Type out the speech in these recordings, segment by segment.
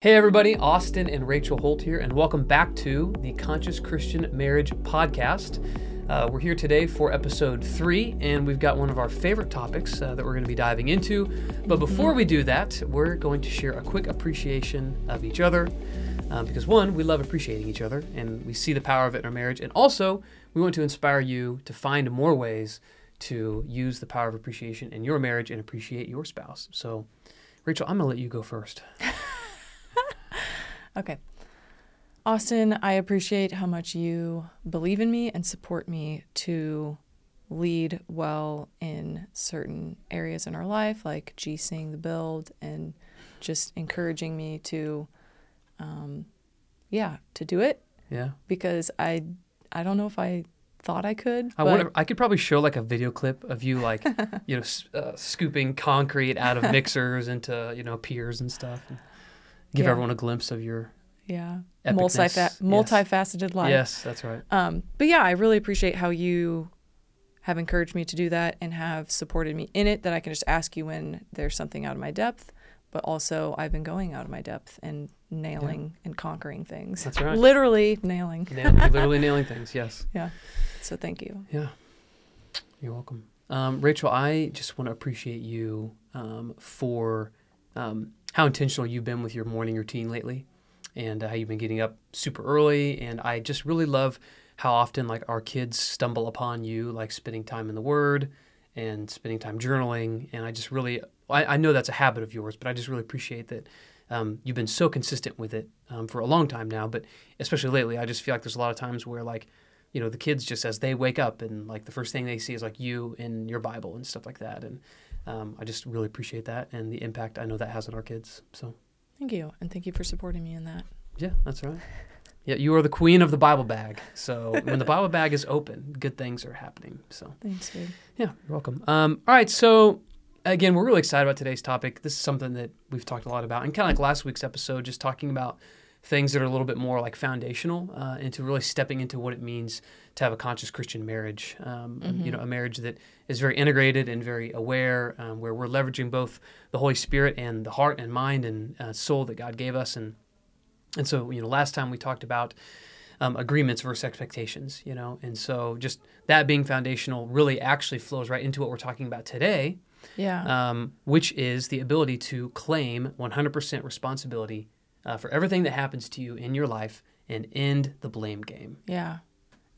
Hey everybody, Austin and Rachel Holt here, and welcome back to the Conscious Christian Marriage Podcast. Uh, we're here today for episode three, and we've got one of our favorite topics uh, that we're going to be diving into. But before we do that, we're going to share a quick appreciation of each other. Um, because one, we love appreciating each other, and we see the power of it in our marriage. And also, we want to inspire you to find more ways to use the power of appreciation in your marriage and appreciate your spouse. So, Rachel, I'm going to let you go first. Okay. Austin, I appreciate how much you believe in me and support me to lead well in certain areas in our life, like GCing the build and just encouraging me to, um, yeah, to do it Yeah. because I, I don't know if I thought I could. I wonder. I could probably show like a video clip of you like, you know, s- uh, scooping concrete out of mixers into you know piers and stuff. Give Yeah. everyone a glimpse of your. Yeah, Epicness, multi yes. multifaceted life. Yes, that's right. Um, but yeah, I really appreciate how you have encouraged me to do that and have supported me in it. That I can just ask you when there's something out of my depth, but also I've been going out of my depth and nailing and conquering things. That's right. Literally nailing. Nail, you're literally nailing things. Yes. Yeah. So thank you. Yeah. You're welcome. Um, Rachel, I just want to appreciate you um, for um, how intentional you've been with your morning routine lately and uh, how you've been getting up super early. And I just really love how often like our kids stumble upon you, like spending time in the Word and spending time journaling. And I just really, I, I know that's a habit of yours, but I just really appreciate that um, you've been so consistent with it um, for a long time now. But especially lately, I just feel like there's a lot of times where like, you know, the kids just as they wake up and like the first thing they see is like you in your Bible and stuff like that. And um, I just really appreciate that and the impact I know that has on our kids. So Thank you. And thank you for supporting me in that. yeah, that's right. Yeah, you are the queen of the Bible bag. So when the Bible bag is open, good things are happening. So Thanks, dude. yeah, you're welcome. Um, all right, so again, we're really excited about today's topic. This is something that we've talked a lot about, and kind of like last week's episode, just talking about things that are a little bit more like foundational uh, into really stepping into what it means to have a conscious Christian marriage. Um, You know, a marriage that is very integrated and very aware, um, where we're leveraging both the Holy Spirit and the heart and mind and uh, soul that God gave us, and and so you know, last time we talked about um, agreements versus expectations, you know, and so just that being foundational really actually flows right into what we're talking about today, Yeah. um, which is the ability to claim 100% responsibility uh, for everything that happens to you in your life and end the blame game. Yeah.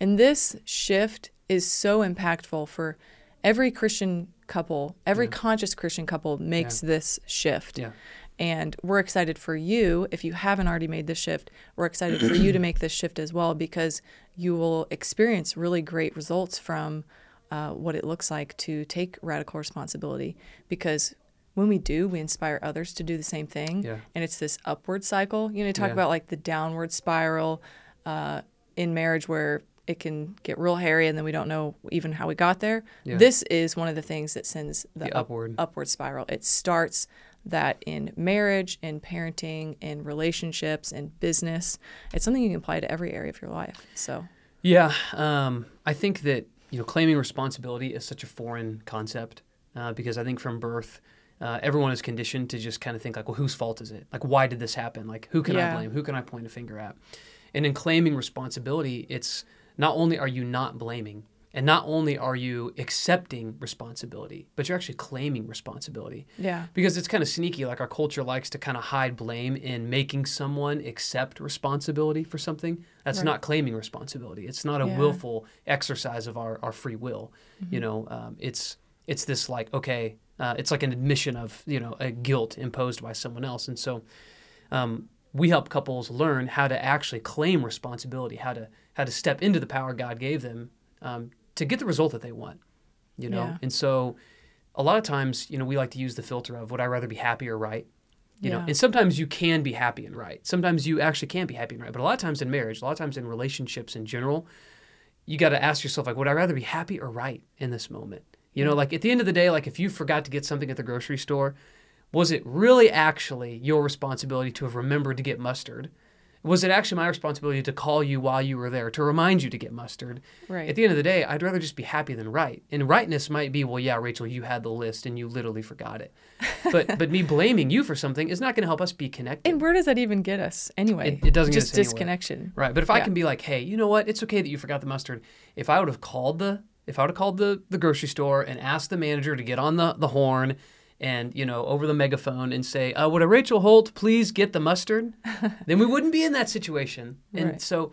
And this shift is so impactful for every Christian couple, every Yeah. conscious Christian couple makes this shift. Yeah. And we're excited for you. If you haven't already made this shift, we're excited for you to make this shift as well because you will experience really great results from uh, what it looks like to take radical responsibility. Because when we do, we inspire others to do the same thing. Yeah. And it's this upward cycle. You know, you talk Yeah. about like the downward spiral uh, in marriage where it can get real hairy and then we don't know even how we got there. Yeah. This is one of the things that sends the, The up- upward. upward spiral. It starts that in marriage, in parenting, in relationships, in business. It's something you can apply to every area of your life. So, Yeah, um, I think that you know claiming responsibility is such a foreign concept uh, because I think from birth, uh, everyone is conditioned to just kind of think like, well, whose fault is it? Like, why did this happen? Like, who can I blame? Who can I point a finger at? And in claiming responsibility, it's not only are you not blaming, and not only are you accepting responsibility, but you're actually claiming responsibility yeah. because it's kind of sneaky like our culture likes to kind of hide blame in making someone accept responsibility for something that's Right. not claiming responsibility it's not a Yeah. Mm-hmm. willful exercise of our, our free will you know um, it's it's this like okay uh, it's like an admission of you know a guilt imposed by someone else and so um, we help couples learn how to actually claim responsibility how to how to step into the power god gave them um, to get the result that they want you know Yeah. and so a lot of times, you know, we like to use the filter of would I rather be happy or right? You know, and sometimes you can be happy and right. Sometimes you actually can be happy and right. But a lot of times in marriage, a lot of times in relationships in general, you got to ask yourself like, would I rather be happy or right in this moment? You know, like at the end of the day, like if you forgot to get something at the grocery store, was it really actually your responsibility to have remembered to get mustard? Was it actually my responsibility to call you while you were there, to remind you to get mustard? Right. At the end of the day, I'd rather just be happy than right. And rightness might be, well, yeah, Rachel, you had the list and you literally forgot it. But but me blaming you for something is not going to help us be connected. and where does that even get us anyway? It- it doesn't get Just us anywhere. disconnection. Right. But if I can be like, hey, you know what? It's okay that you forgot the mustard. If I would have called the if I would have called the, the grocery store and asked the manager to get on the, the horn and, you know, over the megaphone and say, uh, would a Rachel Holt please get the mustard? then we wouldn't be in that situation. And Right. so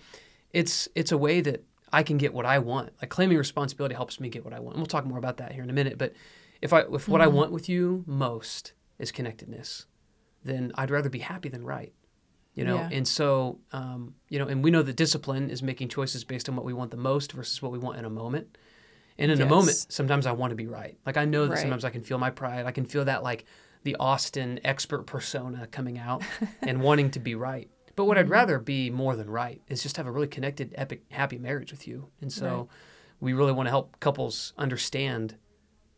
it's it's a way that I can get what I want. Like claiming responsibility helps me get what I want. And we'll talk more about that here in a minute. But if I if what I want with you most is connectedness, then I'd rather be happy than right. You know, Yeah. and so um, you know, and we know that discipline is making choices based on what we want the most versus what we want in a moment. And in a moment, sometimes I want to be right. Like I know that Right. sometimes I can feel my pride. I can feel that like the Austin expert persona coming out and wanting to be right. But what Mm-hmm. I'd rather be more than right is just have a really connected, epic, happy marriage with you. And so Right. we really want to help couples understand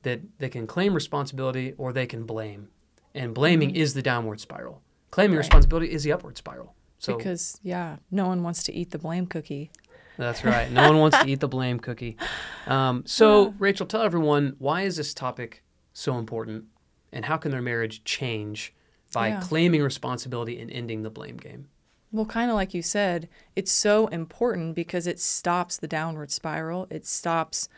that they can claim responsibility or they can blame. And blaming is the downward spiral. Claiming Mm-hmm. Right. responsibility is the upward spiral. So because yeah, no one wants to eat the blame cookie. That's right. No one wants to eat the blame cookie. Um, so, Rachel, tell everyone why is this topic so important, and how can their marriage change by Yeah. claiming responsibility and ending the blame game? Well, kind of like you said, it's so important because it stops the downward spiral. It stops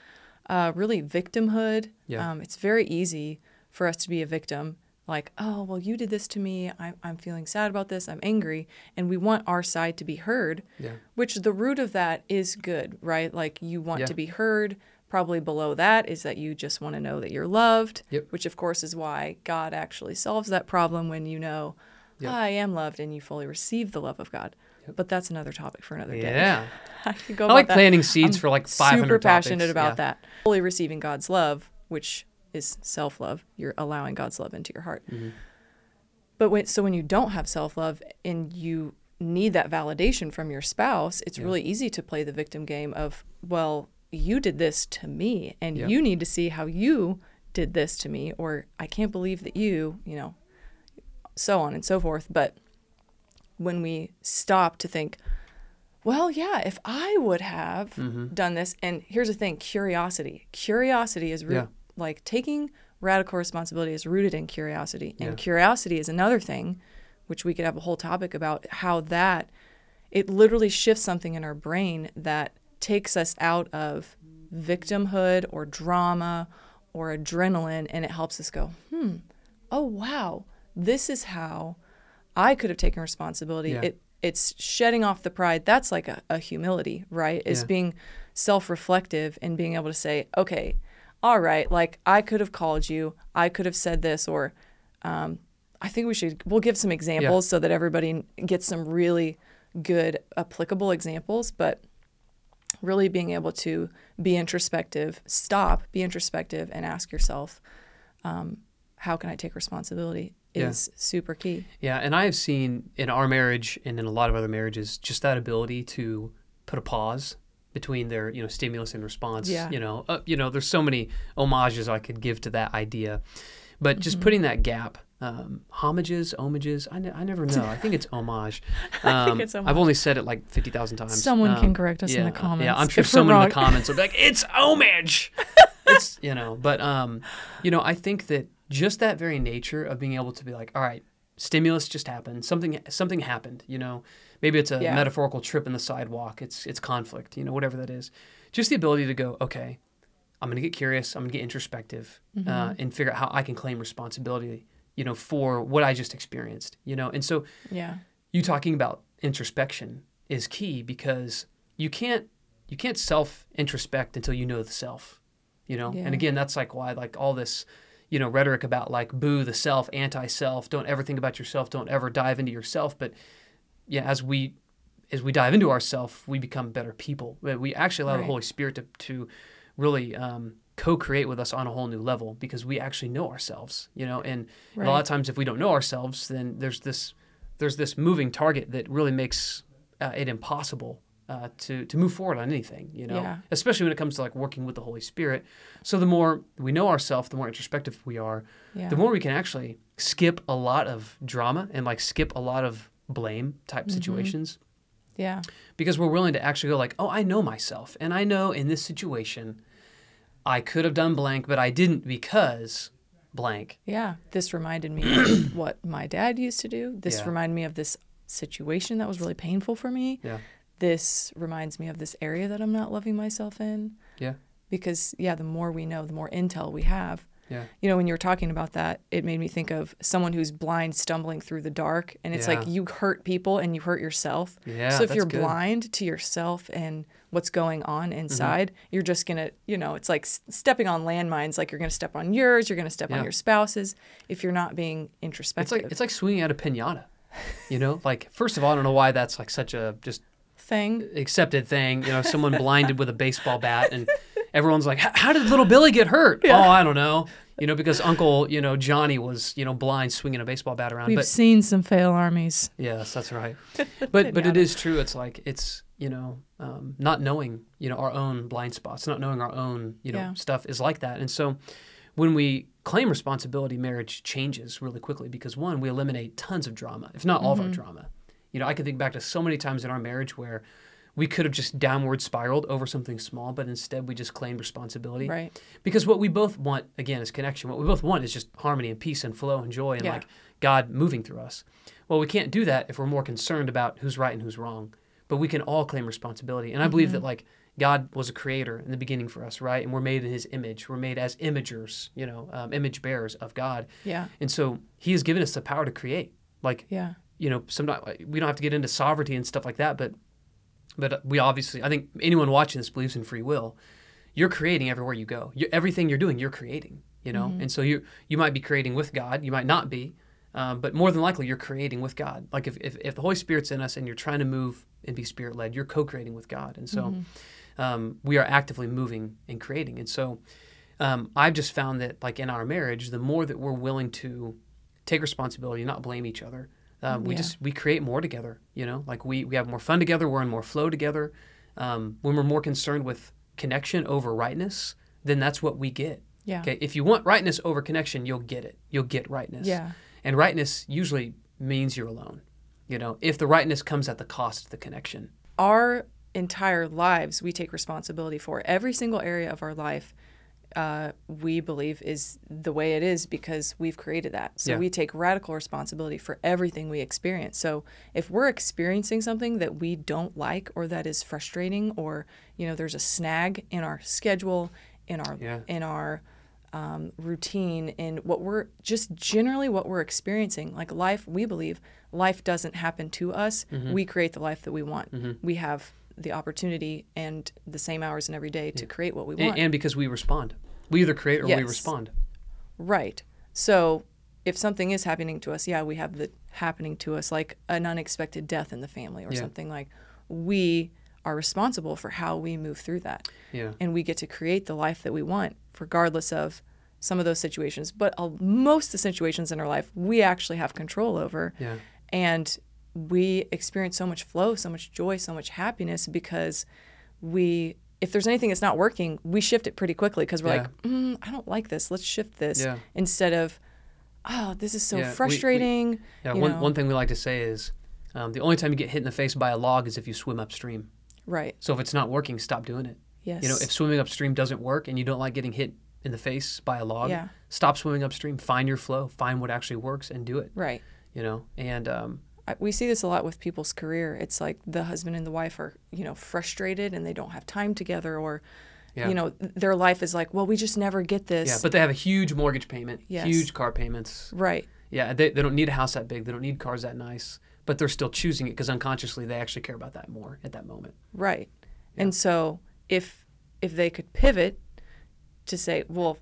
uh, really victimhood. Yeah. Um, it's very easy for us to be a victim. Like, oh, well, you did this to me. I'm, I'm feeling sad about this. I'm angry. And we want our side to be heard, Yeah. which the root of that is good, right? Like, you want Yeah. to be heard. Probably below that is that you just want to know that you're loved, Yep. which, of course, is why God actually solves that problem when you know, Yep. I am loved and you fully receive the love of God. But that's another topic for another day. Yeah. I could go I like that. planting seeds I'm for like 500 Super passionate topics. about Yeah. that. Fully receiving God's love, which is self love. You're allowing God's love into your heart. Mm-hmm. But when so when you don't have self love and you need that validation from your spouse, it's Yeah. really easy to play the victim game of, well, you did this to me, and Yeah. you need to see how you did this to me, or I can't believe that you, you know, so on and so forth. But when we stop to think, well, yeah, if I would have Mm-hmm. done this, and here's the thing curiosity. Curiosity is root, Yeah. Like taking radical responsibility is rooted in curiosity. Yeah. And curiosity is another thing, which we could have a whole topic about how that it literally shifts something in our brain that takes us out of victimhood or drama or adrenaline and it helps us go, hmm, oh wow, this is how I could have taken responsibility. Yeah. It it's shedding off the pride. That's like a, a humility, right? Is Yeah. being self reflective and being able to say, okay, all right, like I could have called you, I could have said this, or um, I think we should we'll give some examples so that everybody gets some really good applicable examples, but really being able to be introspective, stop, be introspective, and ask yourself, um, how can I take responsibility Yeah. is super key. Yeah, and I have seen in our marriage and in a lot of other marriages just that ability to put a pause between their you know stimulus and response. Yeah. You know, uh, you know, there's so many homages I could give to that idea, but just Mm-hmm. putting that gap. Um, homages, homages. I, ne- I never know. I think it's homage. Um, it's homage. I've only said it like fifty thousand times. Someone can Um, correct us in the comments. Yeah, I'm sure someone in the comments will be like, "It's homage." it's you know, but um, you know, I think that just that very nature of being able to be like, all right, stimulus just happened, something something happened. You know, maybe it's a Yeah. metaphorical trip in the sidewalk. It's it's conflict. You know, whatever that is. Just the ability to go, okay, I'm gonna get curious. I'm gonna get introspective Mm-hmm. uh, and figure out how I can claim responsibility. You know, for what I just experienced. You know, and so Yeah. you talking about introspection is key because you can't you can't self introspect until you know the self you know Yeah. and again that's like why like all this you know rhetoric about like boo the self anti self don't ever think about yourself don't ever dive into yourself but yeah as we as we dive into ourselves, we become better people we actually allow the holy spirit to, to really um, co-create with us on a whole new level because we actually know ourselves you know and, and a lot of times if we don't know ourselves then there's this there's this moving target that really makes uh, it impossible uh, to to move forward on anything, you know, Yeah. especially when it comes to like working with the Holy Spirit. So the more we know ourselves, the more introspective we are, Yeah. the more we can actually skip a lot of drama and like skip a lot of blame type mm-hmm. situations Yeah. because we're willing to actually go like, oh, I know myself, and I know in this situation, I could have done blank, but I didn't because blank. Yeah. This reminded me of what my dad used to do. This Yeah. reminded me of this situation that was really painful for me. Yeah, This reminds me of this area that I'm not loving myself in. yeah, Because, yeah, the more we know, the more intel we have. Yeah, You know, when you were talking about that, it made me think of someone who's blind stumbling through the dark. And it's like you hurt people and you hurt yourself. yeah. so if you're good. blind to yourself and what's going Mm-hmm. on inside, you're just going to, you know, it's like stepping on landmines. Like you're going to step on yours, you're going to step Yeah. on your spouse's if you're not being introspective. It's like it's like swinging at a pinata. You know, like first of all, I don't know why that's like such a just thing. accepted thing. You know, someone blinded with a baseball bat, and everyone's like, "How did little Billy get hurt?" Oh, I don't know. You know, because Uncle, you know, Johnny was, you know, blind swinging a baseball bat around. We've but seen some fail armies. yes, that's right. But but it is true. It's like it's you know um, not knowing you know our own blind spots, not knowing our own you know Yeah. stuff is like that. And so when we claim responsibility, marriage changes really quickly because one, we eliminate tons of drama, if not all of our drama. You know, I can think back to so many times in our marriage where we could have just downward spiraled over something small, but instead we just claimed responsibility. Right. Because what we both want, again, is connection. What we both want is just harmony and peace and flow and joy and Yeah. like God moving through us. Well, we can't do that if we're more concerned about who's right and who's wrong. But we can all claim responsibility. And I believe that like God was a creator in the beginning for us, right? And we're made in his image. We're made as imagers, you know, um, image bearers of God. Yeah. And so he has given us the power to create. Like Yeah. you know, sometimes we don't have to get into sovereignty and stuff like that, but but we obviously, I think anyone watching this believes in free will. You're creating everywhere you go. you everything you're doing, you're creating. You know, and so you you might be creating with God, you might not be, um, but more than likely you're creating with God. Like if, if if the Holy Spirit's in us and you're trying to move and be Spirit led, you're co-creating with God, and so um, we are actively moving and creating. And so um, I've just found that like in our marriage, the more that we're willing to take responsibility, not blame each other. Um, we Yeah. just we create more together. You know, like we we have more fun together. We're in more flow together. Um, when we're more concerned with connection over rightness, then that's what we get. Yeah. Okay, if you want rightness over connection, you'll get it. You'll get rightness. Yeah. And rightness usually means you're alone. You know, if the rightness comes at the cost of the connection. Our entire lives, we take responsibility for. Every single area of our life, uh, we believe is the way it is because we've created that. So Yeah. we take radical responsibility for everything we experience. So if we're experiencing something that we don't like or that is frustrating or, you know, there's a snag in our schedule, in our Yeah. in our um, routine in what we're just generally what we're experiencing. Like life, we believe life doesn't happen to us. Mm-hmm. We create the life that we want. We have the opportunity and the same hours in every day to create what we want. And, and because we respond. We either create or we respond. right. So if something is happening to us, yeah, we have the happening to us like an unexpected death in the family or Yeah. something like we are responsible for how we move through that. Yeah. and we get to create the life that we want, regardless of some of those situations. But uh, most of the situations in our life, we actually have control over. Yeah. And we experience so much flow, so much joy, so much happiness because we, if there's anything that's not working, we shift it pretty quickly because we're Yeah. like, mm, I don't like this. Let's shift this Yeah. instead of, oh, this is so Yeah, we- we- frustrating. Yeah, one, know. one thing we like to say is um, the only time you get hit in the face by a log is if you swim upstream. Right. So if it's not working, stop doing it. Yes. You know, if swimming upstream doesn't work and you don't like getting hit in the face by a log, Yeah. stop swimming upstream. Find your flow. Find what actually works and do it. right. You know, and um, we see this a lot with people's career. It's like the husband and the wife are, you know, frustrated and they don't have time together, or, Yeah. you know, their life is like, well, we just never get this. yeah, but they have a huge mortgage payment, Yes. huge car payments. right, Yeah, they, they don't need a house that big. They don't need cars that nice, but they're still choosing it because unconsciously they actually care about that more at that moment. right. And so if if they could pivot to say, well,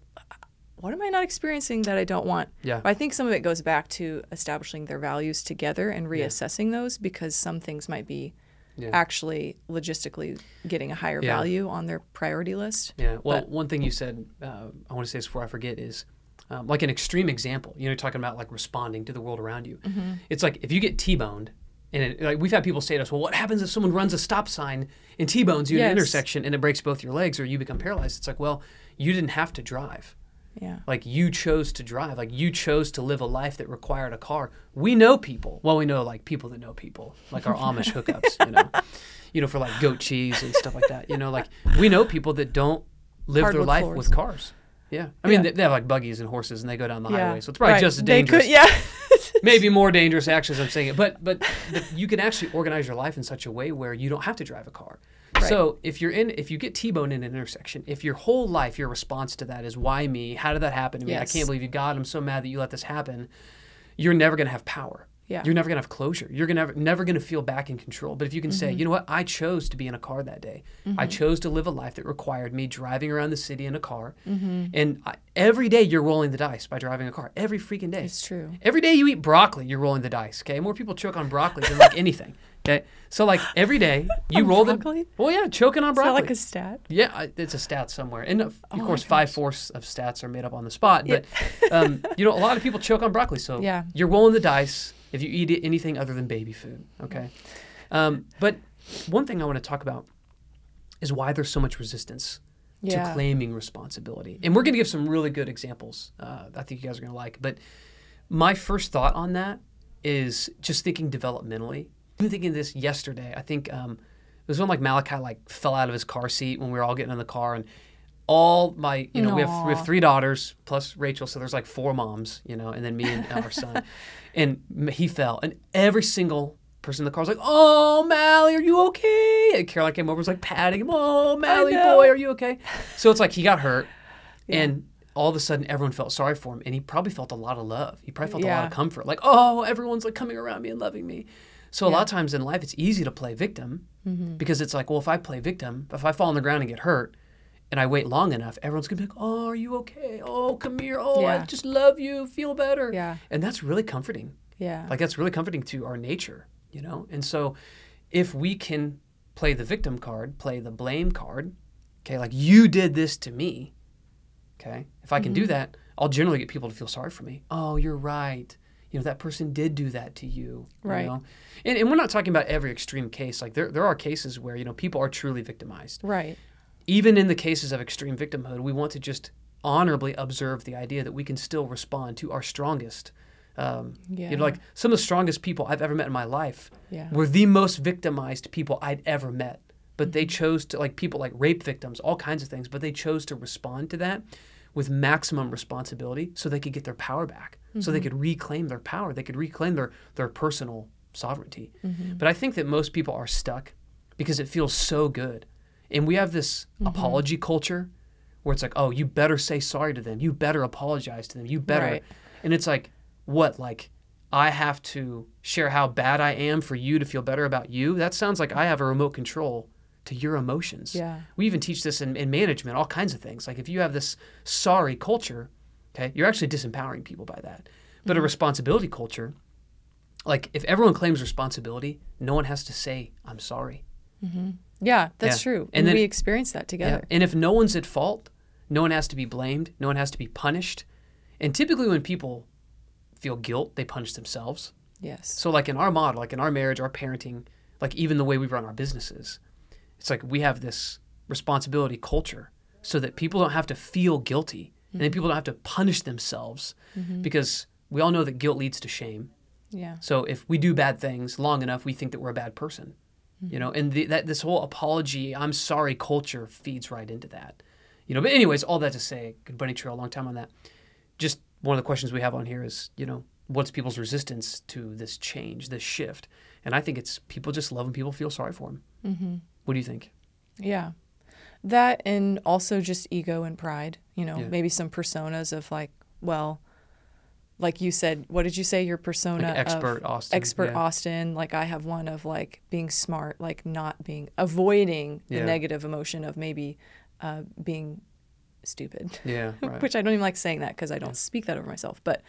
what am I not experiencing that I don't want? Yeah. I think some of it goes back to establishing their values together and reassessing those because some things might be Yeah. actually logistically getting a higher Yeah. value on their priority list. Yeah. Well, But- one thing you said, uh, I want to say this before I forget, is um, like an extreme example. You know, you're talking about like responding to the world around you. Mm-hmm. It's like if you get T-boned, and it, like we've had people say to us, "Well, what happens if someone runs a stop sign and T-bones you at an intersection and it breaks both your legs or you become paralyzed?" It's like, well, you didn't have to drive. Yeah. Like you chose to drive. Like you chose to live a life that required a car. We know people. Well, we know like people that know people, like our Amish hookups, you know, you know, for like goat cheese and stuff like that. You know, like we know people that don't live their life floors. with cars. Yeah, I mean Yeah. they, they have like buggies and horses, and they go down the Yeah. highway, so it's probably Right. just as They dangerous. Could, yeah. Maybe more dangerous, actually, as I'm saying it. But but you can actually organize your life in such a way where you don't have to drive a car. Right. So if you're in, if you get T-boned in an intersection, if your whole life your response to that is why me? How did that happen to me? Yes. I can't believe you, God. I'm so mad that you let this happen. You're never gonna have power. Yeah. You're never gonna have closure. You're gonna never, never gonna feel back in control. But if you can say, Mm-hmm. you know what, I chose to be in a car that day. I chose to live a life that required me driving around the city in a car. Mm-hmm. And I, every day you're rolling the dice by driving a car. Every freaking day. It's true. Every day you eat broccoli, you're rolling the dice. Okay, more people choke on broccoli than like anything. Okay, so like every day you roll broccoli? the. Well, yeah, choking on Is that broccoli. like a stat? yeah, I- it's a stat somewhere, and of, of Oh my course, gosh. five fourths of stats are made up on the spot. But um, you know, a lot of people choke on broccoli, so Yeah. you're rolling the dice if you eat it- anything other than baby food. Okay, um, but one thing I want to talk about is why there's so much resistance to Yeah. claiming responsibility. And we're going to give some really good examples. Uh, I think you guys are going to like. But my first thought on that is just thinking developmentally. I've been thinking this yesterday. I think um, it was when like Malachi like fell out of his car seat when we were all getting in the car and all my you know we have, we have three daughters plus Rachel so there's like four moms you know and then me and our son. And he fell and every single person in the car was like oh Mally are you okay? And Caroline came over and was like patting him oh Mally boy are you okay? So it's like he got hurt Yeah. and all of a sudden everyone felt sorry for him and he probably felt a lot of love. He probably felt a lot of comfort like oh everyone's like coming around me and loving me so a lot of times in life it's easy to play victim Mm-hmm. because it's like well if i play victim if i fall on the ground and get hurt and i wait long enough everyone's gonna be like oh are you okay oh come here oh i just love you feel better Yeah. and that's really comforting Yeah. like that's really comforting to our nature, you know? And so if we can play the victim card, play the blame card, okay, like you did this to me, okay? If I can Mm-hmm. do that, I'll generally get people to feel sorry for me. Oh, you're right. You know, that person did do that to you. you Right. know? And, and we're not talking about every extreme case. Like there, there are cases where, you know, people are truly victimized. right. Even in the cases of extreme victimhood, we want to just honorably observe the idea that we can still respond to our strongest. Um, Yeah. You know, like some of the strongest people I've ever met in my life Yeah. were the most victimized people I'd ever met. But they Mm-hmm. chose to, like people like rape victims, all kinds of things, but they chose to respond to that with maximum responsibility so they could get their power back, so Mm-hmm. they could reclaim their power, they could reclaim their, their personal sovereignty. Mm-hmm. But I think that most people are stuck because it feels so good. And we have this apology culture where it's like, oh, you better say sorry to them. You better apologize to them. You better. Right. And it's like, what? Like, I have to share how bad I am for you to feel better about you? That sounds like I have a remote control to your emotions. Yeah. We even teach this in, in management, all kinds of things. Like, if you have this sorry culture, okay, you're actually disempowering people by that. But Mm-hmm. a responsibility culture, like, if everyone claims responsibility, no one has to say, I'm sorry. Yeah, that's Yeah. true. And And then- we experience that together. And if no one's at fault, no one has to be blamed, no one has to be punished. And typically, when people feel guilt, they punish themselves. Yes. So, like in our model, like in our marriage, our parenting, like even the way we run our businesses, it's like we have this responsibility culture so that people don't have to feel guilty and then mm-hmm. people don't have to punish themselves mm-hmm. because we all know that guilt leads to shame. Yeah. So if we do bad things long enough, we think that we're a bad person, you know, mm-hmm. and the, that this whole apology, I'm sorry culture feeds right into that, you know. But anyways, all that to say, good bunny trail, long time on that. Just one of the questions we have on here is, you know, what's people's resistance to this change, this shift? And I think it's people just love when people feel sorry for them. What do you think? Yeah. That and also just ego and pride, you know, Yeah. maybe some personas of like, well, like you said, what did you say your persona Like expert Austin. expert yeah. Austin, like I have one of like being smart, like not being avoiding the negative emotion of maybe uh, being stupid. Yeah, right. Which I don't even like saying that because I don't speak that over myself. But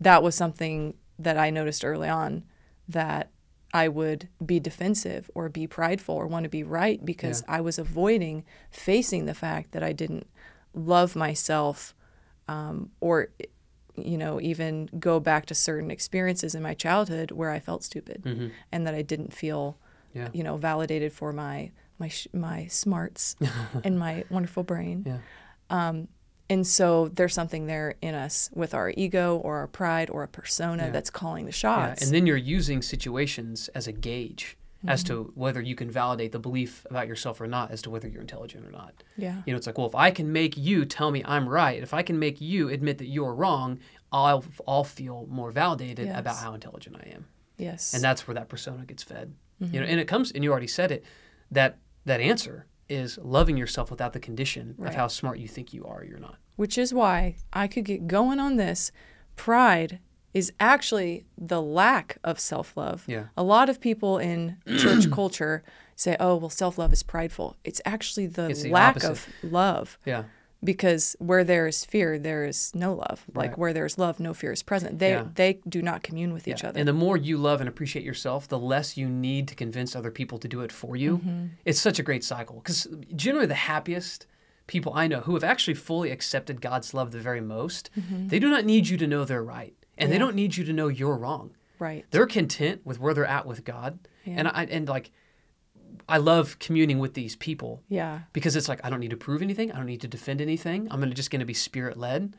that was something that I noticed early on that I would be defensive or be prideful or want to be right because I was avoiding facing the fact that I didn't love myself um, or, you know, even go back to certain experiences in my childhood where I felt stupid Mhm. and that I didn't feel, Yeah. you know, validated for my my sh- my smarts and my wonderful brain Yeah. um, And so there's something there in us with our ego or our pride or a persona Yeah. that's calling the Yeah, shots. and then you're using situations as a gauge as Mm-hmm. to whether you can validate the belief about yourself or not, as to whether you're intelligent or not. yeah. You know, it's like, well, if I can make you tell me I'm right, if I can make you admit that you're wrong, I'll I'll feel more validated about how intelligent I am, Yes. and that's where that persona gets fed. Mm-hmm. You know, and it comes, and you already said it, that that answer is loving yourself without the condition Right. of how smart you think you are or you're not. Which is why I could get going on this. Pride is actually the lack of self love. Yeah. A lot of people in church culture say, oh, well, self love is prideful. It's actually the, It's the lack opposite. of love Yeah. because where there is fear, there is no love. Like where there's love, no fear is present. They, Yeah. they do not commune with each other. And the more you love and appreciate yourself, the less you need to convince other people to do it for you. Mm-hmm. It's such a great cycle because generally the happiest people I know who have actually fully accepted God's love the very most, they do not need you to know they're right. And they Mm-hmm. Don't need you to know you're wrong. right. They're content with where they're at with God. Yeah. And I and like I love communing with these people Yeah. because it's like I don't need to prove anything. I don't need to defend anything. I'm gonna just going to be spirit led.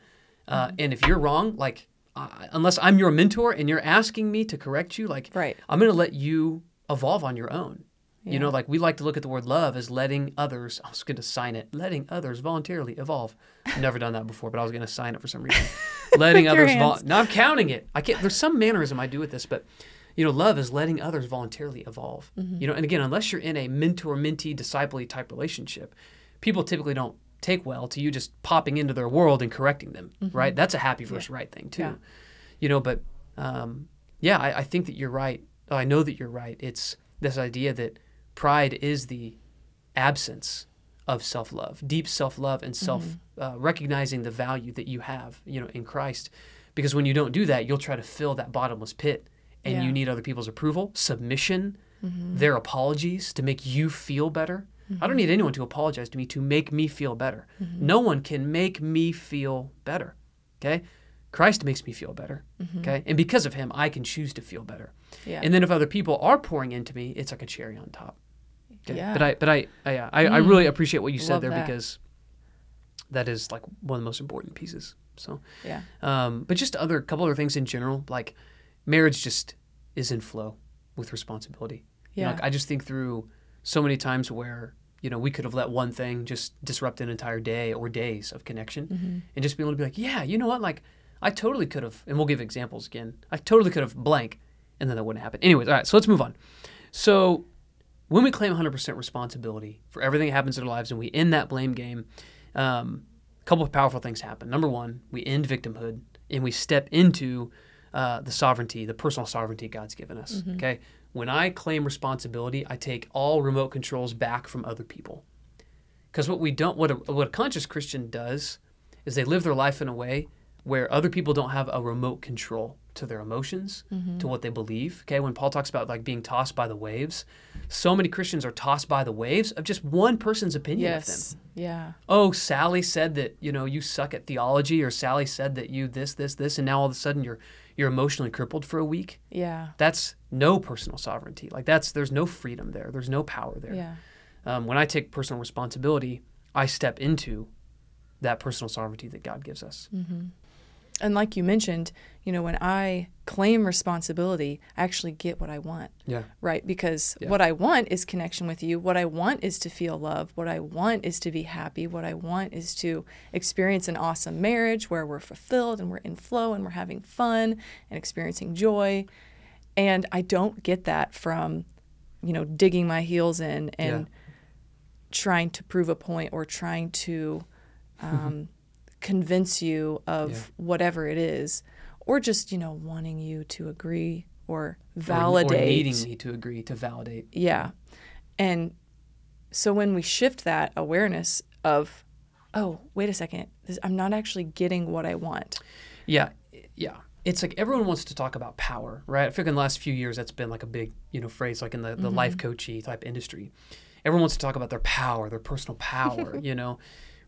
Uh, Mm-hmm. and if you're wrong, like uh, unless I'm your mentor and you're asking me to correct you, like Right. I'm going to let you evolve on your own. You know, like we like to look at the word love as letting others. I was going to sign it, letting others voluntarily evolve. Never done that before, but I was going to sign it for some reason. letting others. Vol- now I'm counting it. I can't. There's some mannerism I do with this, but you know, love is letting others voluntarily evolve. Mm-hmm. You know, and again, unless you're in a mentor mentee disciple type relationship, people typically don't take well to you just popping into their world and correcting them. Right? That's a happy versus right thing too. Mm-hmm. Yeah. You know, but um, yeah, I, I think that you're right. I know that you're right. It's this idea that pride is the absence of self-love, deep self-love and mm-hmm. self uh, recognizing the value that you have, you know, in Christ. Because when you don't do that, you'll try to fill that bottomless pit, and Yeah. you need other people's approval, submission, mm-hmm. their apologies to make you feel better. I don't mm-hmm. need anyone to apologize to me to make me feel better. No one can make me feel better. Okay? Christ makes me feel better. Okay? And because of him, I can choose to feel better. Yeah. And then if other people are pouring into me, it's like a cherry on top. Okay? Yeah. But I but I I, yeah, I, I really appreciate what you said Love there that. because that is like one of the most important pieces. So yeah. um, but just other couple other things in general, like marriage just is in flow with responsibility. You know, Yeah. like, I just think through so many times where you know we could have let one thing just disrupt an entire day or days of connection, Mm-hmm. and just be able to be like, yeah, you know what, like I totally could have, and we'll give examples again. I totally could have blank, and then that wouldn't happen. Anyways, all right, so let's move on. So when we claim 100% responsibility for everything that happens in our lives and we end that blame game, um, a couple of powerful things happen. Number one, we end victimhood and we step into uh, the sovereignty, the personal sovereignty God's given us. Okay. When I claim responsibility, I take all remote controls back from other people. Because what we don't, what a, what a conscious Christian does, is they live their life in a way where other people don't have a remote control to their emotions, to what they believe. Okay, when Paul talks about like being tossed by the waves, so many Christians are tossed by the waves of just one person's opinion of them Yes. Yeah. oh, Sally said that you know you suck at theology, or Sally said that you this, this, this, and now all of a sudden you're you're emotionally crippled for a week. Yeah. That's no personal sovereignty. Like that's there's no freedom there. There's no power there. Yeah. Um, when I take personal responsibility, I step into that personal sovereignty that God gives us. And like you mentioned, you know, when I claim responsibility, I actually get what I want. Yeah. right? Because Yeah. what I want is connection with you. What I want is to feel love. What I want is to be happy. What I want is to experience an awesome marriage where we're fulfilled and we're in flow and we're having fun and experiencing joy. And I don't get that from, you know, digging my heels in and Yeah. trying to prove a point or trying to um, convince you of Yeah. whatever it is, or just, you know, wanting you to agree or Or- validate. or, needing me to agree to validate. Yeah. And so when we shift that awareness of, oh, wait a second, this, I'm not actually getting what I want. Yeah, yeah. It's like everyone wants to talk about power, right? I feel like in the last few years that's been like a big, you know, phrase like in the, the life mm-hmm. coachy type industry. Everyone wants to talk about their power, their personal power, you know.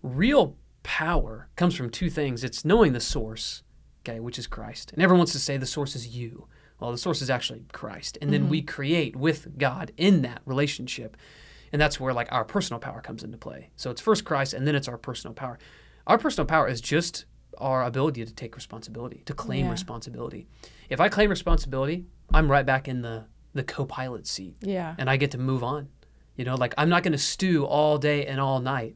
Real power comes from two things. It's knowing the source, okay, which is Christ. And everyone wants to say the source is you. Well, the source is actually Christ. And then we mm-hmm. create with God in that relationship. And that's where like our personal power comes into play. So it's first Christ and then it's our personal power. our personal power is just our ability to take responsibility, to claim Yeah. responsibility. If I claim responsibility, I'm right back in the the co-pilot seat Yeah. and I get to move on. You know, like I'm not going to stew all day and all night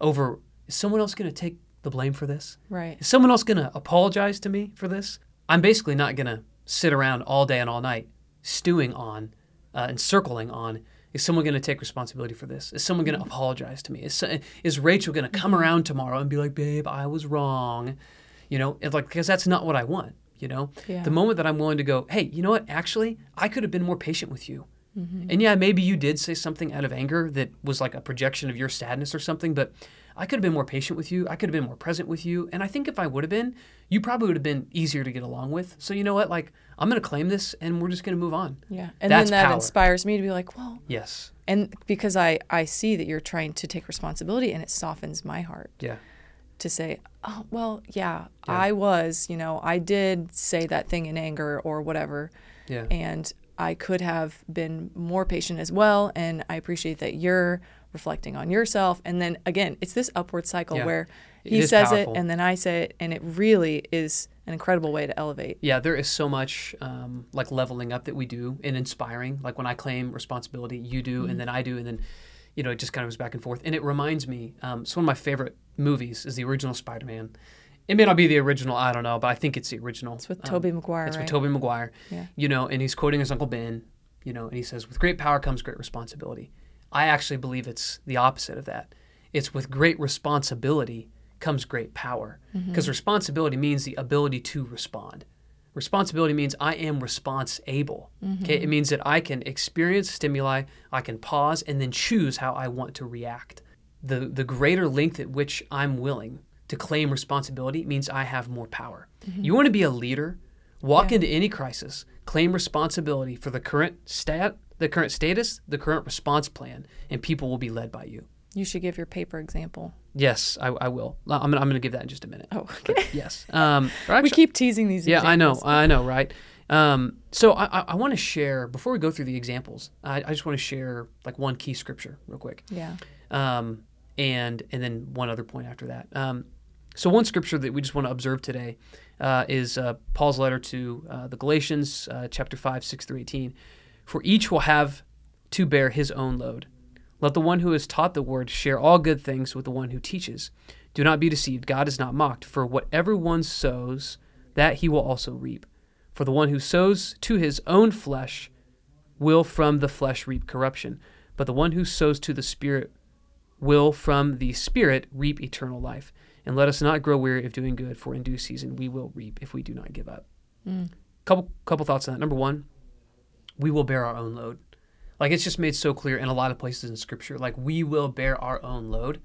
over is someone else going to take the blame for this? Right. Is someone else going to apologize to me for this? I'm basically not going to sit around all day and all night stewing on uh, and circling on is someone going to take responsibility for this? Is someone going to apologize to me? Is, so- is Rachel going to come around tomorrow and be like, babe, I was wrong? You know, it's like, because that's not what I want. You know, Yeah. the moment that I'm willing to go, hey, you know what? Actually, I could have been more patient with you. And yeah, maybe you did say something out of anger that was like a projection of your sadness or something, but I could have been more patient with you. I could have been more present with you. And I think if I would have been, you probably would have been easier to get along with. So you know what? Like, I'm going to claim this and we're just going to move on. Yeah. And That's then that power. inspires me to be like, well, Yes. and because I I see that you're trying to take responsibility and it softens my heart Yeah. to say, oh, well, yeah, Yeah. I was, you know, I did say that thing in anger or whatever. Yeah. And I could have been more patient as well. And I appreciate that you're reflecting on yourself. And then again, it's this upward cycle Yeah. where he is says powerful. it and then I say it. And it really is an incredible way to elevate. Yeah, there is so much um, like leveling up that we do and inspiring. Like when I claim responsibility, you do, and then I do, and then you know it just kind of goes back and forth. And it reminds me, um, it's one of my favorite movies is the original Spider-Man. It may not be the original, I don't know, but I think it's the original. It's with Um, Tobey Maguire, It's right? with Tobey Maguire. Yeah. You know, and he's quoting his uncle Ben. You know, and he says, "With great power comes great responsibility." I actually believe it's the opposite of that. It's with great responsibility comes great power, mm-hmm. because responsibility means the ability to respond. Responsibility means I am response able. Mm-hmm. Okay, it means that I can experience stimuli, I can pause, and then choose how I want to react. The the greater length at which I'm willing to claim responsibility means I have more power. Mm-hmm. You want to be a leader, walk Yeah. into any crisis, claim responsibility for the current stat, the current status, the current response plan, and people will be led by you. You should give your paper example. Yes, I, I will. I'm gonna, I'm gonna give that in just a minute. Oh, okay. Yes. Um, or we keep teasing these yeah, I know. I know, right? Um, so I, I, I want to share before we go through the examples. I, I just want to share like one key scripture real quick, Yeah. um, and and then one other point after that. Um, so one scripture that we just want to observe today uh, is uh, Paul's letter to uh, the Galatians, uh, chapter five, six through eighteen. For each will have to bear his own load. Let the one who is taught the word share all good things with the one who teaches. Do not be deceived. God is not mocked. For whatever one sows, that he will also reap. For the one who sows to his own flesh will from the flesh reap corruption, but the one who sows to the Spirit will from the Spirit reap eternal life. And let us not grow weary of doing good, for in due season we will reap if we do not give up. Mm. Couple couple thoughts on that. Number one, we will bear our own load. Like it's just made so clear in a lot of places in Scripture. Like we will bear our own load,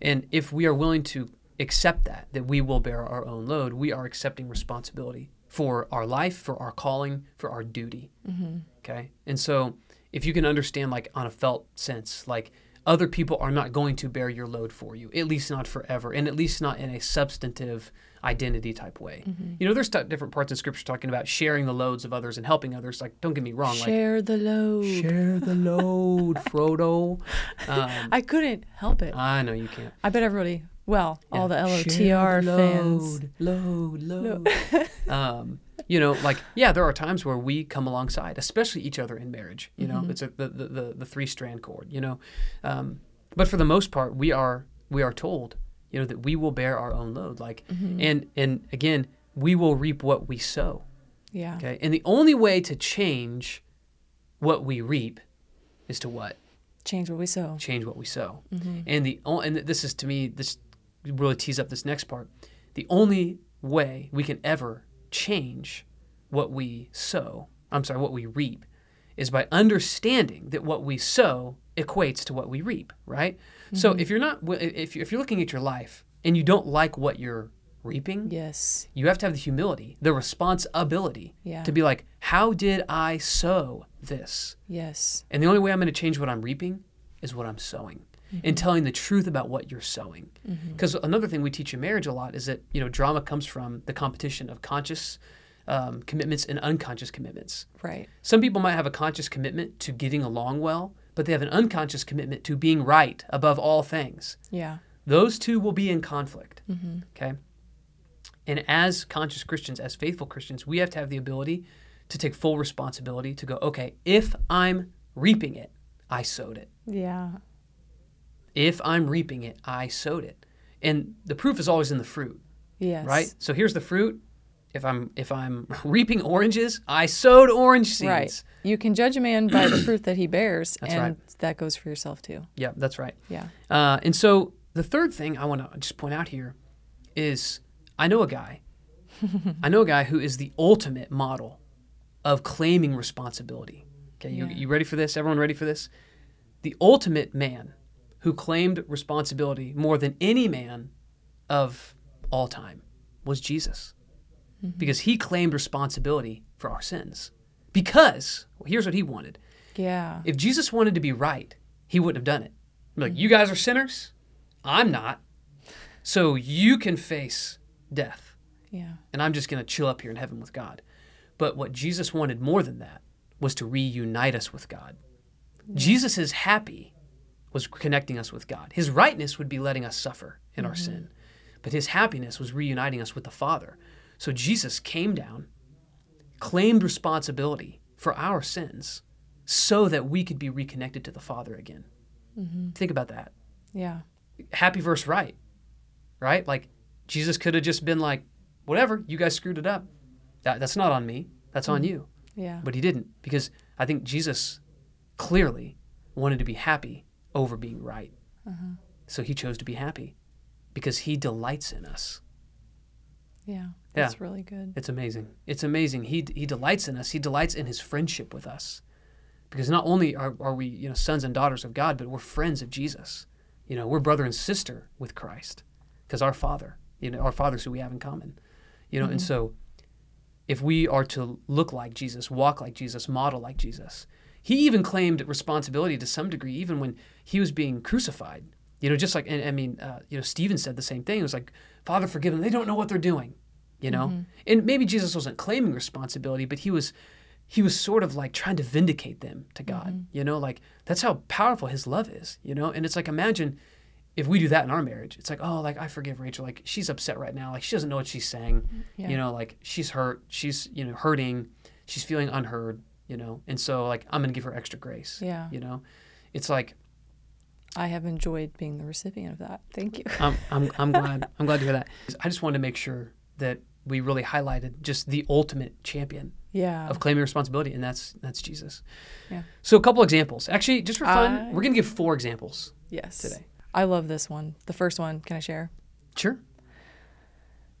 and if we are willing to accept that, that we will bear our own load, we are accepting responsibility for our life, for our calling, for our duty. Mm-hmm. Okay. And so if you can understand, like on a felt sense, like other people are not going to bear your load for you, at least not forever, and at least not in a substantive identity type way. Mm-hmm. You know, there's t- different parts in scripture talking about sharing the loads of others and helping others. Like, don't get me wrong. Share the load. Share the load, Frodo. Um, I couldn't help it. I know you can't. I bet everybody, well, all the Yeah. LOTR the fans. Load, load, load. um, you know, like yeah, there are times where we come alongside, especially each other in marriage. You know, Mhm. it's a, the, the the the three strand cord. You know, um, but for the most part, we are we are told, you know, that we will bear our own load. Like, Mhm. and and again, we will reap what we sow. yeah. Okay, and the only way to change what we reap is to what Change what we sow. change what we sow. Mhm. And the and this is to me this really tees up this next part. The only way we can ever change what we sow, I'm sorry, what we reap, is by understanding that what we sow equates to what we reap, right? So mm-hmm. if you're not if if you're looking at your life and you don't like what you're reaping, Yes. you have to have the humility, the responsibility Yeah. to be like, how did I sow this? Yes. And the only way I'm going to change what I'm reaping is what I'm sowing and telling the truth about what you're sowing. Mm-hmm. Because another thing we teach in marriage a lot is that, you know, drama comes from the competition of conscious um, commitments and unconscious commitments. Right. Some people might have a conscious commitment to getting along well, but they have an unconscious commitment to being right above all things. Yeah. Those two will be in conflict. Mm-hmm. Okay. And as conscious Christians, as faithful Christians, we have to have the ability to take full responsibility to go, okay, if I'm reaping it, I sowed it. Yeah. If I'm reaping it, I sowed it. And the proof is always in the fruit, Yes. right? So here's the fruit. If I'm if I'm reaping oranges, I sowed orange seeds. Right. You can judge a man by the fruit that he bears, That's and right. that goes for yourself too. Yeah, that's right. Yeah. Uh, and so the third thing I want to just point out here is I know a guy. I know a guy who is the ultimate model of claiming responsibility. Okay, you, Yeah. you ready for this? Everyone ready for this? The ultimate man who claimed responsibility more than any man of all time was Jesus. Mm-hmm. Because he claimed responsibility for our sins. Because, well, here's what he wanted Yeah. if Jesus wanted to be right, he wouldn't have done it. Like, mm-hmm. you guys are sinners. I'm not. So you can face death, Yeah. and I'm just going to chill up here in heaven with God. But what Jesus wanted more than that was to reunite us with God. Jesus is happy was connecting us with God. His rightness would be letting us suffer in our mm-hmm. sin, but his happiness was reuniting us with the Father. So Jesus came down, claimed responsibility for our sins, so that we could be reconnected to the Father again. Mm-hmm. Think about that. Yeah. Happy verse right, right? Like Jesus could have just been like, whatever, you guys screwed it up. That, that's not on me. That's on mm-hmm. you. Yeah. But he didn't because I think Jesus clearly wanted to be happy over being right. Uh-huh. So he chose to be happy because he delights in us. Yeah. Yeah. That's really good. It's amazing. It's amazing. He, he delights in us. He delights in his friendship with us. Because not only are, are we you know sons and daughters of God, but we're friends of Jesus. You know, we're brother and sister with Christ because our Father, you know, our Father's who we have in common. You know, and mm-hmm. so if we are to look like Jesus, walk like Jesus, model like Jesus, he even claimed responsibility to some degree, even when he was being crucified. You know, just like, and, I mean, uh, you know, Stephen said the same thing. It was like, Father, forgive them. They don't know what they're doing. You know, mm-hmm. and maybe Jesus wasn't claiming responsibility, but he was, he was sort of like trying to vindicate them to God. Mm-hmm. You know, like that's how powerful his love is. You know, and it's like imagine if we do that in our marriage. It's like, oh, like I forgive Rachel. Like she's upset right now. Like she doesn't know what she's saying. Mm, yeah. You know, like she's hurt. She's you know hurting. She's feeling unheard. You know, and so like I'm gonna give her extra grace. Yeah. You know, it's like I have enjoyed being the recipient of that. Thank you. I'm, I'm, I'm glad I'm glad to hear that. I just wanted to make sure that we really highlighted just the ultimate champion Yeah. of claiming responsibility, and that's that's Jesus. Yeah. So a couple examples. Actually, just for fun, I- we're gonna give four examples yes. today. I love this one. The first one. Can I share? Sure.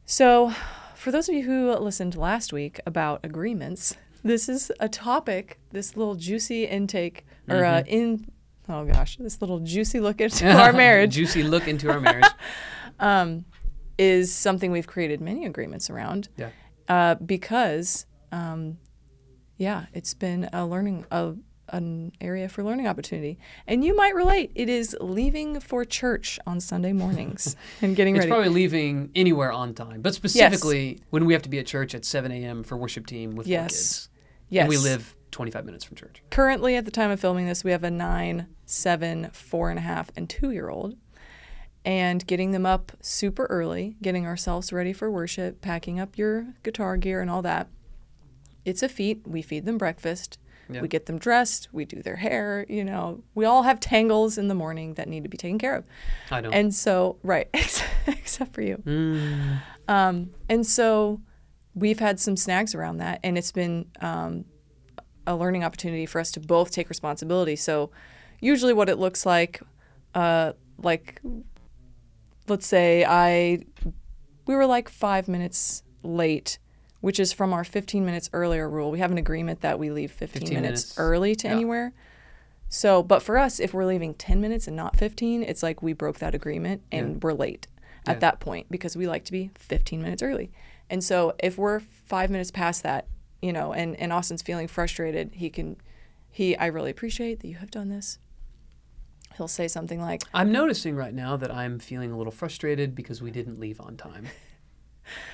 So, for those of you who listened last week about agreements, this is a topic, this little juicy intake, or uh, in, oh gosh, this little juicy look into our marriage Juicy look into our marriage. um, is something we've created many agreements around. Yeah. Uh, because, um, yeah, it's been a learning, a, an area for learning opportunity. And you might relate. It is leaving for church on Sunday mornings and getting It's ready. probably leaving anywhere on time, but specifically when we have to be at church at 7 a.m. for worship team with Yes. kids. Yes. And we live 25 minutes from church. currently at the time of filming this we have a nine seven four and a half and two year old and getting them up super early getting ourselves ready for worship packing up your guitar gear and all that it's a feat we feed them breakfast Yeah. we get them dressed we do their hair you know we all have tangles in the morning that need to be taken care of I don't. and so right except for you Mm, um, and so we've had some snags around that, and it's been um, a learning opportunity for us to both take responsibility. So, usually, what it looks like, uh, like, let's say I, we were like five minutes late, which is from our 15 minutes earlier rule. We have an agreement that we leave 15, 15 minutes, minutes. early to Yeah. anywhere. So, but for us, if we're leaving 10 minutes and not 15, it's like we broke that agreement and Yeah. we're late at Yeah. that point because we like to be 15 minutes early. And so if we're five minutes past that, you know, and, and Austin's feeling frustrated, he can, he, I really appreciate that you have done this. He'll say something like, I'm noticing right now that I'm feeling a little frustrated because we didn't leave on time.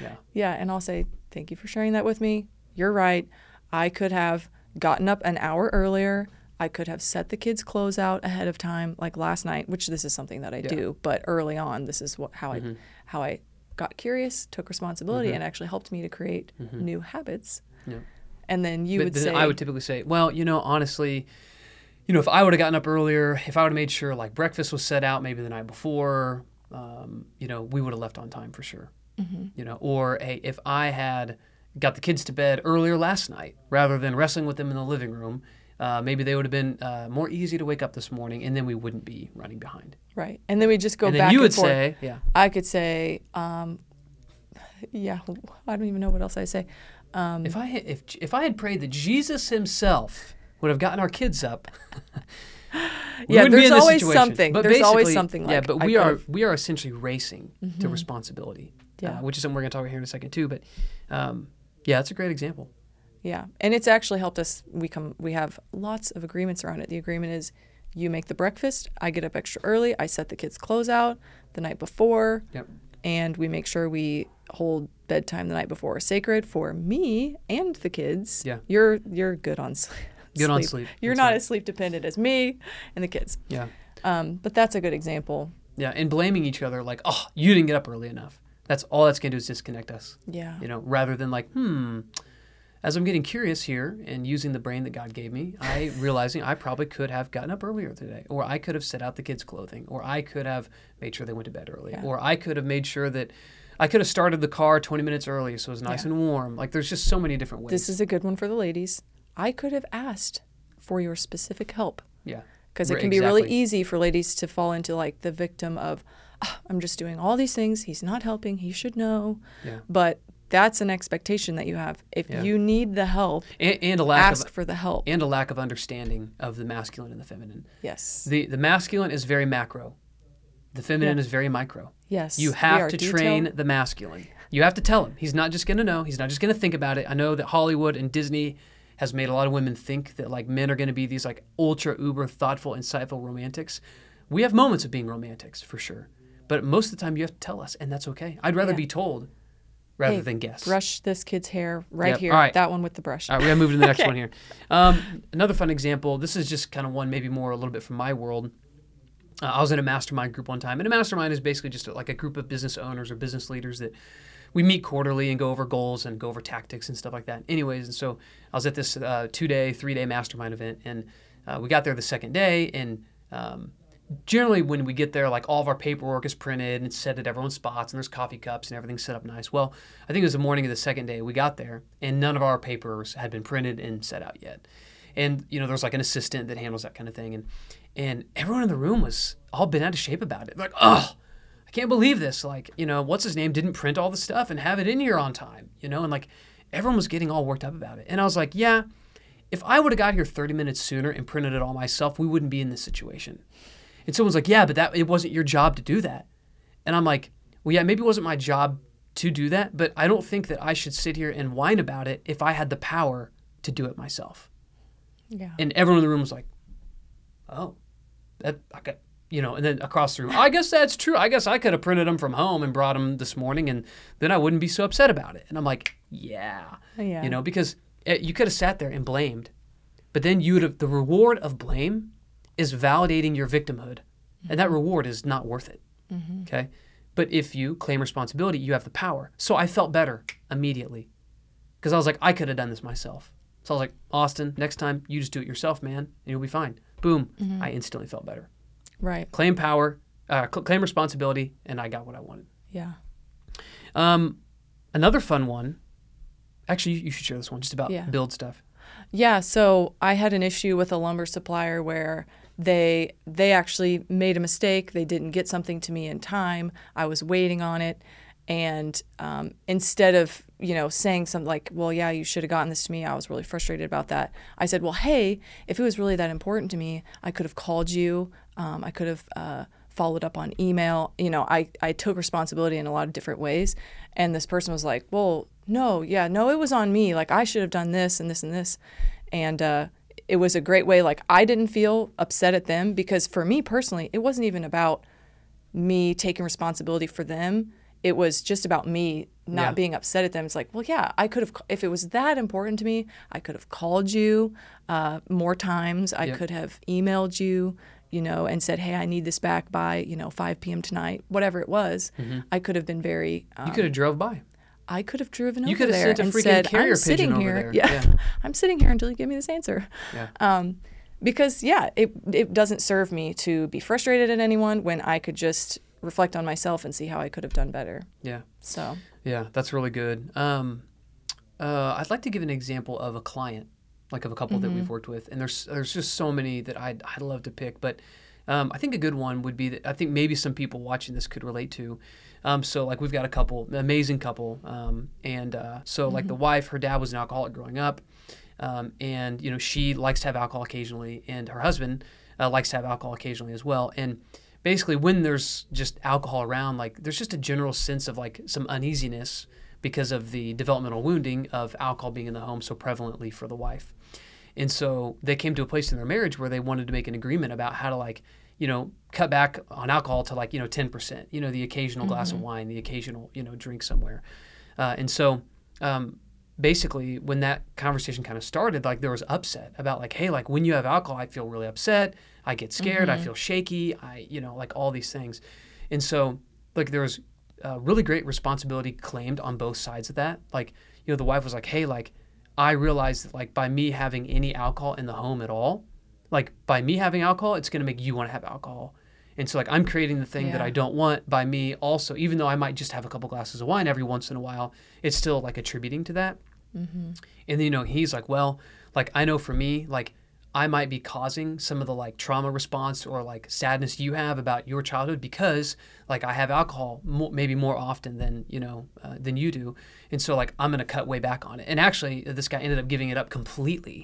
Yeah. yeah. And I'll say, thank you for sharing that with me. You're right. I could have gotten up an hour earlier. I could have set the kids' clothes out ahead of time, like last night, which this is something that I Yeah. do. But early on, this is what how I mm-hmm. how I got curious, took responsibility, and actually helped me to create new habits. Yeah. And then you but would then say, I would typically say, well, you know, honestly, you know, if I would have gotten up earlier, if I would have made sure like breakfast was set out maybe the night before, um, you know, we would have left on time for sure. Mm-hmm. You know, or hey, if I had got the kids to bed earlier last night rather than wrestling with them in the living room, uh, maybe they would have been uh, more easy to wake up this morning, and then we wouldn't be running behind. right, and then we just go and back you and would forth. say, yeah, I could say, um, yeah, I don't even know what else I say. Um, if I had, if if I had prayed that Jesus Himself would have gotten our kids up. Yeah, there's always situation. something. But There's always something yeah, like, but we are we are essentially racing to responsibility. Yeah. uh, which is something we're going to talk about here in a second too. But um, yeah, that's a great example. Yeah, and it's actually helped us. We come, we have lots of agreements around it. The agreement is, you make the breakfast, I get up extra early, I set the kids' clothes out the night before, Yep. and we make sure we hold bedtime the night before sacred for me and the kids. Yeah. you're you're good on sleep. Good on sleep, You're that's not right. as sleep dependent as me and the kids. Yeah, Um, but that's a good example. yeah, and blaming each other like, oh, you didn't get up early enough. That's all that's going to do is disconnect us. Yeah. You know, rather than like, hmm. As I'm getting curious here and using the brain that God gave me, I realizing I probably could have gotten up earlier today, or I could have set out the kids' clothing, or I could have made sure they went to bed early, Yeah. or I could have made sure that I could have started the car 20 minutes early so it was nice Yeah. and warm. Like there's just so many different ways. This is a good one for the ladies. I could have asked for your specific help. yeah. because it can be really easy for ladies to fall into like the victim of "Ah, i'm just doing all these things he's not helping he should know Yeah. but that's an expectation that you have if Yeah. you need the help And, and a lack ask of for the help and a lack of understanding of the masculine and the feminine. yes The the masculine is very macro. The feminine Yeah. is very micro. yes You have to detail- train the masculine. You have to tell him. He's not just going to know. He's not just going to think about it. I know that Hollywood and Disney has made a lot of women think that like men are going to be these like ultra uber thoughtful, insightful romantics. We have moments of being romantics for sure, but most of the time you have to tell us, and that's okay. I'd rather Yeah. be told rather Hey, than guess. brush this kid's hair right Yep, here all right. that one with the brush All right, we gotta move to the next Okay. one here. Um, another fun example. This is just kind of one, maybe more a little bit from my world. Uh, I was in a mastermind group one time, and a mastermind is basically just like a group of business owners or business leaders that we meet quarterly and go over goals and go over tactics and stuff like that. Anyways, and so I was at this uh, two-day, three-day mastermind event, and uh, we got there the second day, and um, generally when we get there, like all of our paperwork is printed and set at everyone's spots, and there's coffee cups and everything's set up nice. Well, I think it was the morning of the second day we got there, and none of our papers had been printed and set out yet. And you know, there's like an assistant that handles that kind of thing, and and everyone in the room was all bent out of shape about it. Like, oh, I can't believe this. Like, you know, what's his name didn't print all the stuff and have it in here on time. You know, and like everyone was getting all worked up about it. And I was like, yeah, if I would have got here 30 minutes sooner and printed it all myself, we wouldn't be in this situation. And someone's like, yeah, but that it wasn't your job to do that. And I'm like, well, yeah, maybe it wasn't my job to do that, but I don't think that I should sit here and whine about it if I had the power to do it myself. yeah And everyone in the room was like, oh, that, I got, you know, and then across the room, I guess that's true. I guess I could have printed them from home and brought them this morning and then I wouldn't be so upset about it. And I'm like, yeah, Yeah. you know, because eh, you could have sat there and blamed, but then you would have, the reward of blame is validating your victimhood. And that reward is not worth it. Okay. But if you claim responsibility, you have the power. So I felt better immediately because I was like, I could have done this myself. So I was like, Austin, next time you just do it yourself, man, and you'll be fine. Boom. I instantly felt better. right Claim power, uh, cl- claim responsibility, and I got what I wanted. yeah Um, another fun one. Actually, you, you should share this one just about Yeah. build stuff. Yeah, so I had an issue with a lumber supplier where they they actually made a mistake. They didn't get something to me in time. I was waiting on it, and um, instead of you know saying something like, "Well, yeah, you should have gotten this to me," I was really frustrated about that. I said, "Well, hey, if it was really that important to me, I could have called you. Um, I could have." Uh, followed up on email you know I, I took responsibility in a lot of different ways and this person was like well no yeah no it was on me like i should have done this and this and this and uh, it was a great way like i didn't feel upset at them because for me personally it wasn't even about me taking responsibility for them it was just about me not Yeah. being upset at them. It's like, well, yeah, I could have, if it was that important to me, I could have called you uh, more times. I Yep. could have emailed you, you know, and said, hey, I need this back by, you know, 5 p.m. tonight, whatever it was. I could have been very, um, Mm-hmm. You could have drove by. I could have driven You over there and said, I'm sitting here. Yeah, Yeah. I'm sitting here until you give me this answer. Yeah. Um, because yeah, it it doesn't serve me to be frustrated at anyone when I could just reflect on myself and see how I could have done better. Yeah. So Yeah, that's really good. Um, uh, I'd like to give an example of a client, like of a couple that we've worked with, and there's there's just so many that I'd, I'd love to pick, but um, I think a good one would be that I think maybe some people watching this could relate to. Um, so like we've got a couple, amazing couple, um, and uh, so like the wife, her dad was an alcoholic growing up, um, and you know she likes to have alcohol occasionally, and her husband uh, likes to have alcohol occasionally as well, and basically when there's just alcohol around like there's just a general sense of like some uneasiness because of the developmental wounding of alcohol being in the home so prevalently for the wife and so they came to a place in their marriage where they wanted to make an agreement about how to like you know cut back on alcohol to like you know 10% you know the occasional glass of wine the occasional you know drink somewhere. Uh, and so um, basically when that conversation kind of started like there was upset about like hey like when you have alcohol i feel really upset i get scared i feel shaky i you know like all these things. And so like there was uh, really great responsibility claimed on both sides of that. Like you know the wife was like hey like i realized that like by me having any alcohol in the home at all like by me having alcohol it's going to make you want to have alcohol. And so like i'm creating the thing that i don't want by me also even though i might just have a couple glasses of wine every once in a while it's still like attributing to that. Mm-hmm. And then you know he's like well like i know for me like i might be causing some of the like trauma response or like sadness you have about your childhood because like i have alcohol mo- maybe more often than you know uh, than you do and so like i'm gonna cut way back on it and actually this guy ended up giving it up completely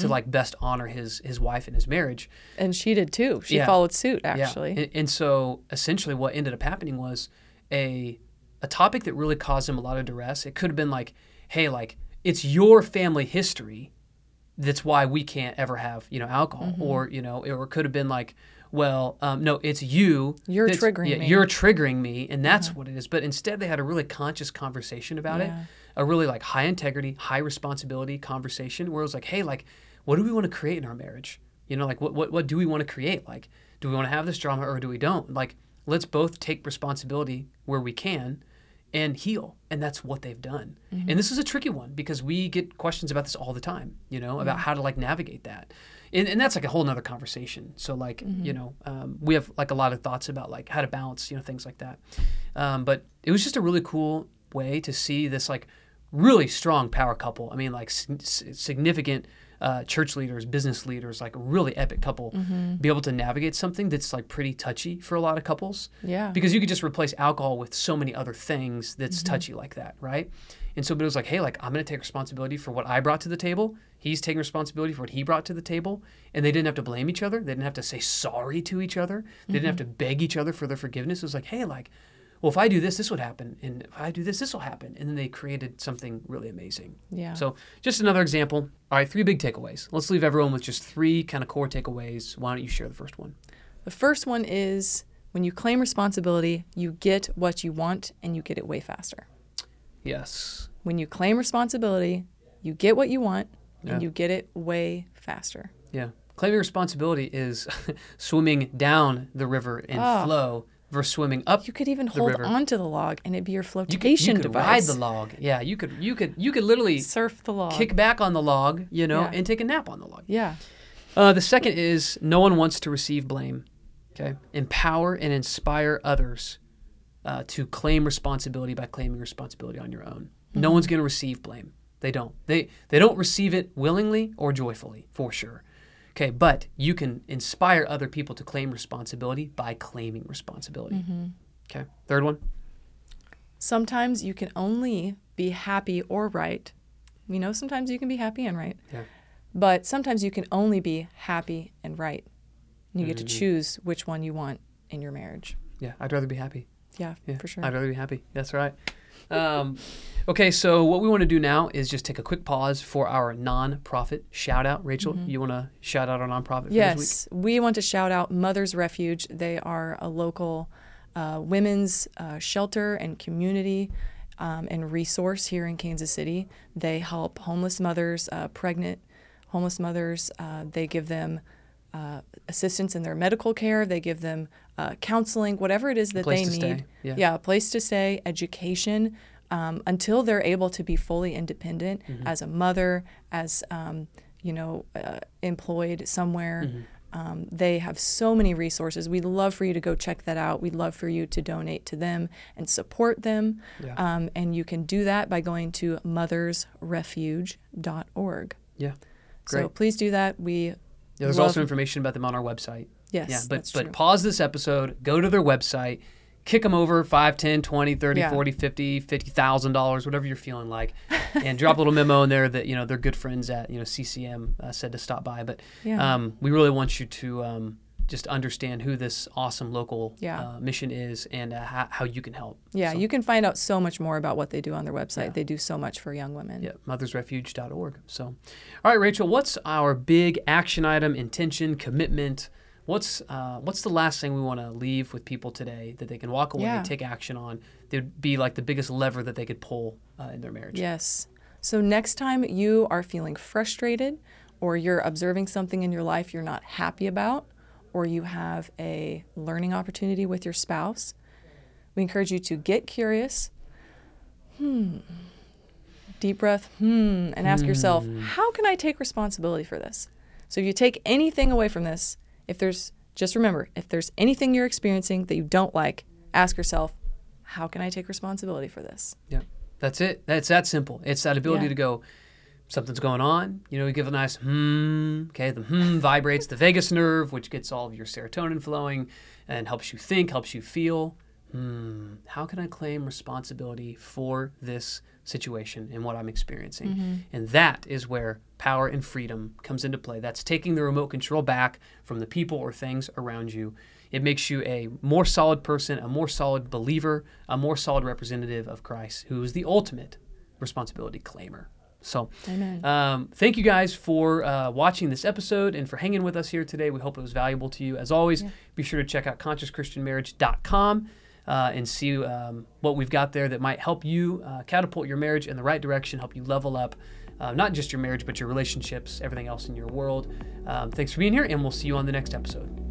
to like best honor his his wife and his marriage and she did too. She Yeah. followed suit actually. yeah. And, and so essentially what ended up happening was a a topic that really caused him a lot of duress. It could have been like, hey, like it's your family history that's why we can't ever have, you know, alcohol. Mm-hmm. Or, you know, or it could have been like, well, um, no, it's you. You're triggering yeah, me. You're triggering me, and that's what it is. But instead, they had a really conscious conversation about it, a really like high integrity, high responsibility conversation where it was like, hey, like, what do we want to create in our marriage? You know, like what what what do we want to create? Like, do we want to have this drama or do we don't? Like, let's both take responsibility where we can and heal. And that's what they've done. And this is a tricky one because we get questions about this all the time, you know, about how to like navigate that. And, and that's like a whole nother conversation. So like, you know, um, we have like a lot of thoughts about like how to balance, you know, things like that. Um, but it was just a really cool way to see this like really strong power couple. I mean, like sig- significant uh, church leaders, business leaders, like a really epic couple, be able to navigate something that's like pretty touchy for a lot of couples. Yeah. Because you could just replace alcohol with so many other things that's Mm-hmm. touchy like that, right? And so, but it was like, hey, like I'm going to take responsibility for what I brought to the table. He's taking responsibility for what he brought to the table, and they didn't have to blame each other. They didn't have to say sorry to each other. They didn't have Mm-hmm. to beg each other for their forgiveness. It was like, hey, like, well, if I do this, this would happen, and if I do this, this will happen, and then they created something really amazing. Yeah. So, just another example. All right, three big takeaways. Let's leave everyone with just three kind of core takeaways. Why don't you share the first one? The first one is when you claim responsibility, you get what you want and you get it way faster. Yes. When you claim responsibility, you get what you want Yeah. and you get it way faster. Yeah. Claiming responsibility is swimming down the river in Ah. flow versus swimming up. You could even hold river. onto the log and it'd be your You flotation could, you could device. ride the log. Yeah, you could you could you could literally Surf the log. kick back on the log, you know, Yeah. and take a nap on the log. Yeah. Uh, the second is no one wants to receive blame. Okay, empower and inspire others uh, to claim responsibility by claiming responsibility on your own. No one's going to receive blame. They don't. They they don't receive it willingly or joyfully, for sure. Okay, but you can inspire other people to claim responsibility by claiming responsibility. Okay, third one. Sometimes you can only be happy or right. We know sometimes you can be happy and right. Yeah. But sometimes you can only be happy and right. And you get Mm-hmm. to choose which one you want in your marriage. Yeah, I'd rather be happy. Yeah, Yeah, for sure. I'd rather be happy. That's right. Um, okay, so what we want to do now is just take a quick pause for our non-profit shout out. Rachel, you want to shout out our nonprofit for this week? Yes, we want to shout out Mother's Refuge. They are a local uh, women's uh, shelter and community um, and resource here in Kansas City. They help homeless mothers, uh, pregnant homeless mothers. Uh, they give them uh, assistance in their medical care. They give them uh, counseling, whatever it is that they need. yeah. yeah, a place to stay, education, um, until they're able to be fully independent Mm-hmm. as a mother, as um, you know, uh, employed somewhere. Mm-hmm. Um, they have so many resources. We'd love for you to go check that out. We'd love for you to donate to them and support them. Yeah. Um, and you can do that by going to mothersrefuge.org. Yeah. Great. So please do that. We Yeah, there's love- also information about them on our website. yes, yeah, but but true. pause this episode, go to their website, kick them over 5, 10, 20, 30, Yeah. 40, 50, 50,000 dollars, whatever you're feeling like. and drop a little memo in there that, you know, they're good friends at, you know, CCM uh, said to stop by, but Yeah. um, we really want you to um, just understand who this awesome local Yeah. uh, mission is and uh, how, how you can help. yeah, So, you can find out so much more about what they do on their website. Yeah. They do so much for young women. Yeah, mothersrefuge.org. So, all right, Rachel, what's our big action item, intention, commitment? What's uh, what's the last thing we want to leave with people today that they can walk away Yeah. and take action on? That'd be like the biggest lever that they could pull uh, in their marriage. Yes. So next time you are feeling frustrated or you're observing something in your life you're not happy about or you have a learning opportunity with your spouse, we encourage you to get curious. Hmm. Deep breath, hmm, and ask yourself, how can I take responsibility for this? So if you take anything away from this, if there's just remember, if there's anything you're experiencing that you don't like, ask yourself, how can I take responsibility for this? Yeah, that's it. That's that simple. It's that ability Yeah. to go. Something's going on. You know, you give a nice hmm. Okay, the hmm vibrates the vagus nerve, which gets all of your serotonin flowing and helps you think, helps you feel. Hmm. How can I claim responsibility for this situation and what I'm experiencing? And that is where power and freedom comes into play. That's taking the remote control back from the people or things around you. It makes you a more solid person, a more solid believer, a more solid representative of Christ, who is the ultimate responsibility claimer. So, um, thank you guys for uh, watching this episode and for hanging with us here today. We hope it was valuable to you. As always, be sure to check out consciouschristianmarriage.com uh, and see um, what we've got there that might help you uh, catapult your marriage in the right direction, help you level up uh, not just your marriage, but your relationships, everything else in your world. Um, thanks for being here, and we'll see you on the next episode.